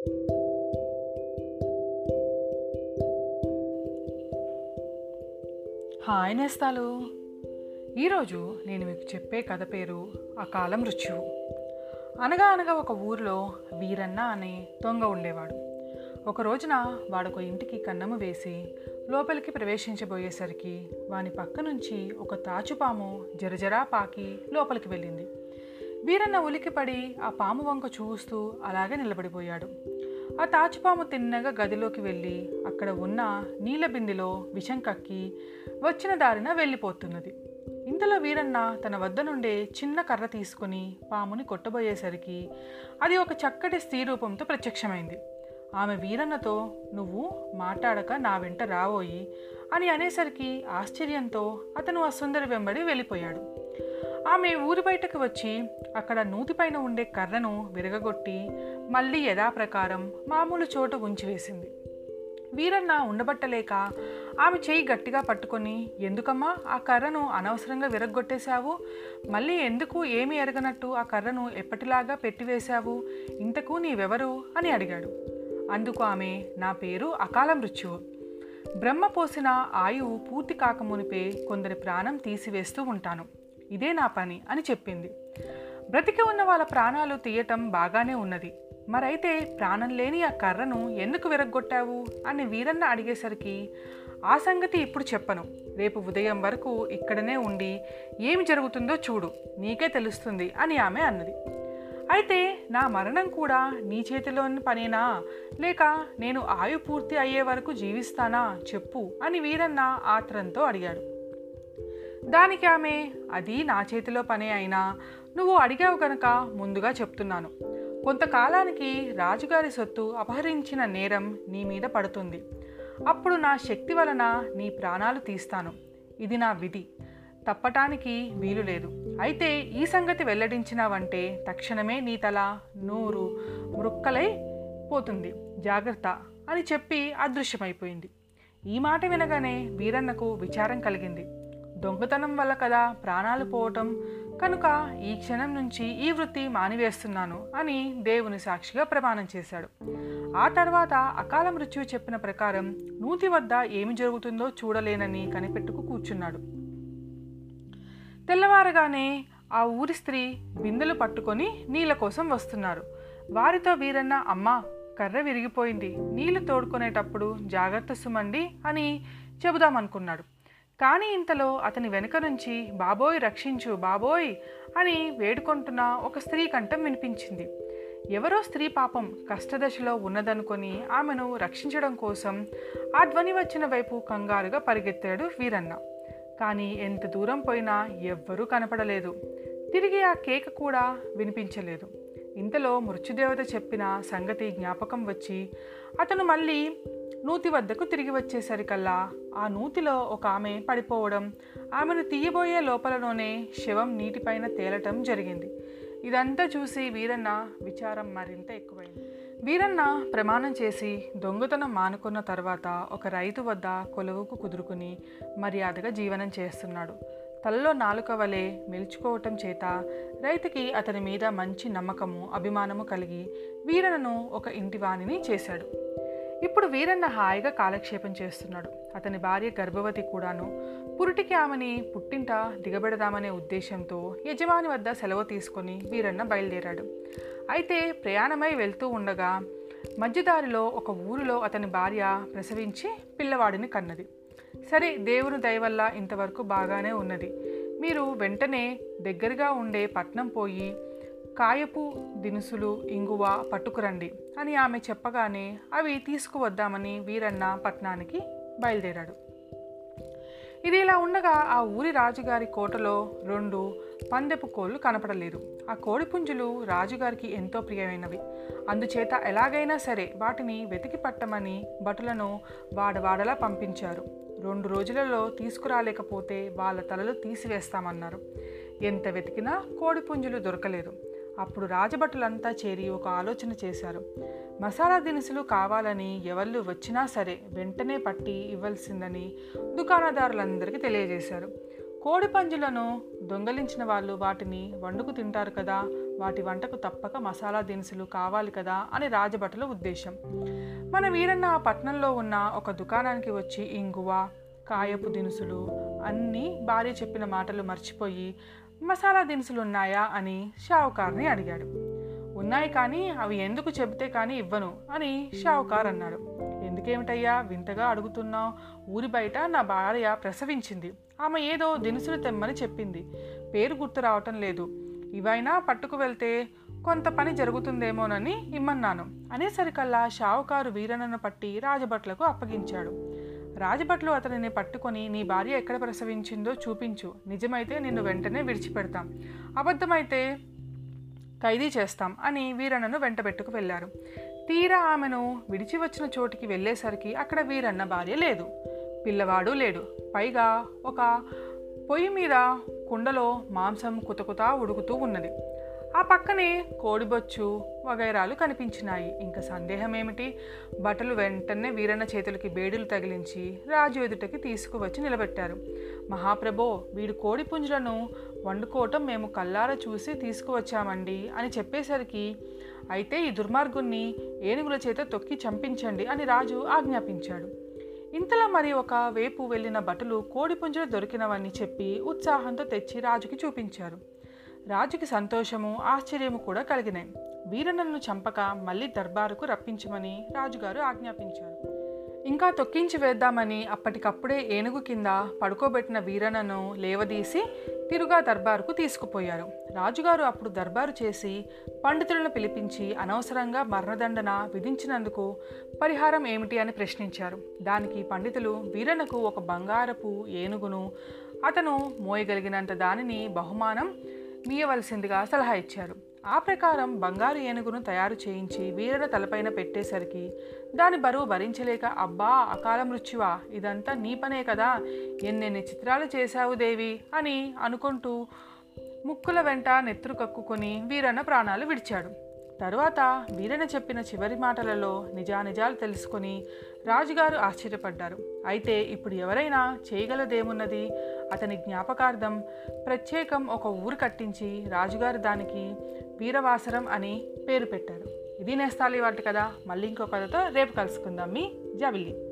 Hi నేస్తాలు. ఈరోజు నేను మీకు చెప్పే కథ పేరు అకాల మృత్యువు. అనగా అనగా ఒక ఊరిలో వీరన్న అనే దొంగ ఉండేవాడు. ఒక రోజున వాడొక ఇంటికి కన్నము వేసి లోపలికి ప్రవేశించబోయేసరికి వాని పక్క నుంచి ఒక తాచుపాము జరజరా పాకి లోపలికి వెళ్ళింది. వీరన్న ఉలికిపడి ఆ పాము వంక చూస్తూ అలాగే నిలబడిపోయాడు. ఆ తాచుపాము తిన్నగా గదిలోకి వెళ్ళి అక్కడ ఉన్న నీళ్ళ బిందెలో విషం కక్కి వచ్చిన దారిన వెళ్ళిపోతున్నది. ఇంతలో వీరన్న తన వద్ద నుండే చిన్న కర్ర తీసుకుని పాముని కొట్టబోయేసరికి అది ఒక చక్కటి స్త్రీ రూపంతో ప్రత్యక్షమైంది. ఆమె వీరన్నతో నువ్వు మాట్లాడక నా వెంట రావోయి అని అనేసరికి ఆశ్చర్యంతో అతను ఆ సుందరి వెంబడి వెళ్ళిపోయాడు. ఆమె ఊరి బయటకు వచ్చి అక్కడ నూతిపైన ఉండే కర్రను విరగగొట్టి మళ్ళీ యథాప్రకారం మామూలు చోట ఉంచివేసింది వీరన్న ఉండబట్టలేక ఆమె చేయి గట్టిగా పట్టుకొని ఎందుకమ్మా ఆ కర్రను అనవసరంగా విరగొట్టేశావు? మళ్ళీ ఎందుకు ఏమి ఎరగనట్టు ఆ కర్రను ఎప్పటిలాగా పెట్టివేశావు? ఇంతకు నీవెవరు? అని అడిగాడు. అందుకు ఆమె నా పేరు అకాల మృత్యువు. బ్రహ్మ పోసిన ఆయువు పూర్తి కాకమునిపే కొందరి ప్రాణం తీసివేస్తూ ఉంటాను. ఇదే నా పని అని చెప్పింది. బ్రతికి ఉన్న వాళ్ళ ప్రాణాలు తీయటం బాగానే ఉన్నది. మరైతే ప్రాణం లేని ఆ కర్రను ఎందుకు విరగ్గొట్టావు? అని వీరన్న అడిగేసరికి ఆ సంగతి ఇప్పుడు చెప్పను. రేపు ఉదయం వరకు ఇక్కడనే ఉండి ఏమి జరుగుతుందో చూడు నీకే తెలుస్తుంది అని ఆమె అన్నది. అయితే నా మరణం కూడా నీ చేతిలోని పనేనా? లేక నేను ఆయు పూర్తి అయ్యే వరకు జీవిస్తానా? చెప్పు అని వీరన్న ఆత్రంతో అడిగాడు. దానికి ఆమె అది నా చేతిలో పనే అయినా నువ్వు అడిగావు కనుక ముందుగా చెప్తున్నాను. కొంతకాలానికి రాజుగారి సొత్తు అపహరించిన నేరం నీ మీద పడుతుంది. అప్పుడు నా శక్తి వలన నీ ప్రాణాలు తీస్తాను. ఇది నా విధి. తప్పటానికి వీలు లేదు. అయితే ఈ సంగతి వెల్లడించినావంటే తక్షణమే నీ తల నూరు మృక్కలై పోతుంది. జాగ్రత్త అని చెప్పి అదృశ్యమైపోయింది. ఈ మాట వినగానే వీరన్నకు విచారం కలిగింది. దొంగతనం వల్ల కదా ప్రాణాలు పోవటం. కనుక ఈ క్షణం నుంచి ఈ వృత్తి మానివేస్తున్నాను అని దేవుని సాక్షిగా ప్రమాణం చేశాడు. ఆ తర్వాత అకాల మృత్యువు చెప్పిన ప్రకారం నూతి వద్ద ఏమి జరుగుతుందో చూడలేనని కనిపెట్టుకు కూర్చున్నాడు. తెల్లవారగానే ఆ ఊరి స్త్రీ బిందెలు పట్టుకొని నీళ్ళ కోసం వస్తున్నారు. వారితో వీరన్న అమ్మ కర్ర విరిగిపోయింది. నీళ్ళు తోడుకునేటప్పుడు జాగ్రత్త సుమండి అని చెబుదామనుకున్నాడు. కానీ ఇంతలో అతని వెనుక నుంచి బాబోయ్ రక్షించు బాబోయ్ అని వేడుకుంటున్న ఒక స్త్రీ కంఠం వినిపించింది. ఎవరో స్త్రీ పాపం కష్టదశలో ఉన్నదనుకొని ఆమెను రక్షించడం కోసం ఆ ధ్వని వచ్చిన వైపు కంగారుగా పరిగెత్తాడు వీరన్న. కానీ ఎంత దూరం పోయినా ఎవ్వరూ కనపడలేదు. తిరిగి ఆ కేక కూడా వినిపించలేదు. ఇంతలో మృత్యుదేవత చెప్పిన సంగతి జ్ఞాపకం వచ్చి అతను మళ్ళీ నూతి వద్దకు తిరిగి వచ్చేసరికల్లా ఆ నూతిలో ఒక ఆమె పడిపోవడం ఆమెను తీయబోయే లోపలలోనే శవం నీటిపైన తేలటం జరిగింది. ఇదంతా చూసి వీరన్న విచారం మరింత ఎక్కువైంది. వీరన్న ప్రమాణం చేసి దొంగతనం మానుకున్న తర్వాత ఒక రైతు వద్ద కొలువుకు కుదురుకుని మర్యాదగా జీవనం చేస్తున్నాడు. తలలో నాలుక వలె మెలుచుకోవటం చేత రైతుకి అతని మీద మంచి నమ్మకము అభిమానము కలిగి వీరన్నను ఒక ఇంటివాణిని చేశాడు. ఇప్పుడు వీరన్న హాయిగా కాలక్షేపం చేస్తున్నాడు. అతని భార్య గర్భవతి కూడాను. పురిటికి ఆమెని పుట్టింట దిగబెడదామనే ఉద్దేశంతో యజమాని వద్ద సెలవు తీసుకొని వీరన్న బయలుదేరాడు. అయితే ప్రయాణమై వెళ్తూ ఉండగా మధ్యదారిలో ఒక ఊరిలో అతని భార్య ప్రసవించి పిల్లవాడిని కన్నది. సరే దేవుని దయవల్ల ఇంతవరకు బాగానే ఉన్నది. మీరు వెంటనే దగ్గరగా ఉండే పట్నం పోయి కాయపు దినుసులు ఇంగువ పట్టుకురండి అని ఆమె చెప్పగానే అవి తీసుకువద్దామని వీరన్న పట్నానికి బయలుదేరాడు. ఇది ఇలా ఉండగా ఆ ఊరి రాజుగారి కోటలో రెండు పందెపు కోళ్ళు కనపడలేదు. ఆ కోడి పుంజులు రాజుగారికి ఎంతో ప్రియమైనవి. అందుచేత ఎలాగైనా సరే వాటిని వెతికి పట్టమని భటులను వాడవాడలా పంపించారు. రెండు రోజులలో తీసుకురాలేకపోతే వాళ్ళ తలలు తీసివేస్తామన్నారు. ఎంత వెతికినా కోడి పుంజులు దొరకలేదు. అప్పుడు రాజభటులంతా చేరి ఒక ఆలోచన చేశారు. మసాలా దినుసులు కావాలని ఎవళ్ళు వచ్చినా సరే వెంటనే పట్టి ఇవ్వాల్సిందని దుకాణదారులందరికీ తెలియజేశారు. కోడి పంజులను దొంగలించిన వాళ్ళు వాటిని వండుకు తింటారు కదా వాటి వంటకు తప్పక మసాలా దినుసులు కావాలి కదా అని రాజభటుల ఉద్దేశం. మన వీరన్న ఆ పట్నంలో ఉన్న ఒక దుకాణానికి వచ్చి ఇంగువ కాయపు దినుసులు అన్నీ భార్య చెప్పిన మాటలు మర్చిపోయి మసాలా దినుసులు ఉన్నాయా అని షావుకార్ని అడిగాడు. ఉన్నాయి కానీ అవి ఎందుకు చెబితే కానీ ఇవ్వను అని షావుకార్ అన్నాడు. ఎందుకేమిటయ్యా? వింతగా అడుగుతున్నావు. ఊరి బయట నా భార్య ప్రసవించింది. ఆమె ఏదో దినుసులు తెమ్మని చెప్పింది. పేరు గుర్తు రావటం లేదు. ఇవైనా పట్టుకు వెళ్తే కొంత పని జరుగుతుందేమోనని ఇమ్మన్నాను అనేసరికల్లా షావుకారు వీరన్నను పట్టి రాజభట్లకు అప్పగించాడు. రాజభట్లు అతనిని పట్టుకొని నీ భార్య ఎక్కడ ప్రసవించిందో చూపించు. నిజమైతే నిన్ను వెంటనే విడిచిపెడతాం. అబద్ధమైతే ఖైదీ చేస్తాం అని వీరన్నను వెంటబెట్టుకు వెళ్ళారు. తీరా ఆమెను విడిచి వచ్చిన చోటికి వెళ్ళేసరికి అక్కడ వీరన్న భార్య లేదు. పిల్లవాడు లేడు. పైగా ఒక పొయ్యి మీద కుండలో మాంసం కుతకుతా ఉడుకుతూ ఉన్నది. ఆ పక్కనే కోడిబొచ్చు వగైరాలు కనిపించినాయి. ఇంకా సందేహం ఏమిటి బట్టలు వెంటనే వీరన్న చేతులకి బేడులు తగిలించి రాజు ఎదుటకి తీసుకువచ్చి నిలబెట్టారు. మహాప్రభో వీడు కోడి పుంజులను వండుకోవటం మేము కల్లార చూసి తీసుకువచ్చామండి అని చెప్పేసరికి అయితే ఈ దుర్మార్గుణ్ణి ఏనుగుల చేత తొక్కి చంపించండి అని రాజు ఆజ్ఞాపించాడు. ఇంతలో మరి ఒక వేపు వెళ్ళిన బట్టలు కోడి పుంజులు దొరికినవని చెప్పి ఉత్సాహంతో తెచ్చి రాజుకి చూపించారు. రాజుకి సంతోషము ఆశ్చర్యము కూడా కలిగినాయి వీరన్నను చంపక మళ్ళీ దర్బారుకు రప్పించమని రాజుగారు ఆజ్ఞాపించారు. ఇంకా తొక్కించి వేద్దామని అప్పటికప్పుడే ఏనుగు కింద పడుకోబెట్టిన వీరనను లేవదీసి తిరుగా దర్బారుకు తీసుకుపోయారు. రాజుగారు అప్పుడు దర్బారు చేసి పండితులను పిలిపించి అనవసరంగా మరణదండన విధించినందుకు పరిహారం ఏమిటి అని ప్రశ్నించారు. దానికి పండితులు వీరనకు ఒక బంగారపు ఏనుగును అతను మోయగలిగినంత దానిని బహుమానం మీయవలసిందిగా సలహా ఇచ్చారు. ఆ ప్రకారం బంగారు ఏనుగును తయారు చేయించి వీరన తలపైన పెట్టేసరికి దాని బరువు భరించలేక అబ్బా అకాల మృత్యువా? ఇదంతా నీ పనే కదా? ఎన్నెన్ని చిత్రాలు చేశావు దేవి? అని అనుకుంటూ ముక్కుల వెంట నెత్తురు కక్కుకొని వీరన్న ప్రాణాలు విడిచాడు. తరువాత వీరన చెప్పిన చివరి మాటలలో నిజానిజాలు తెలుసుకొని రాజుగారు ఆశ్చర్యపడ్డారు. అయితే ఇప్పుడు ఎవరైనా చేయగలదేమున్నది? అతని జ్ఞాపకార్థం ప్రత్యేకం ఒక ఊరు కట్టించి రాజుగారు దానికి వీరవాసరం అని పేరు పెట్టారు. ఇది నేస్తాలి వాటి కదా మళ్ళీ ఇంకో కథతో రేపు కలుసుకుందాం. మీ జబిల్లి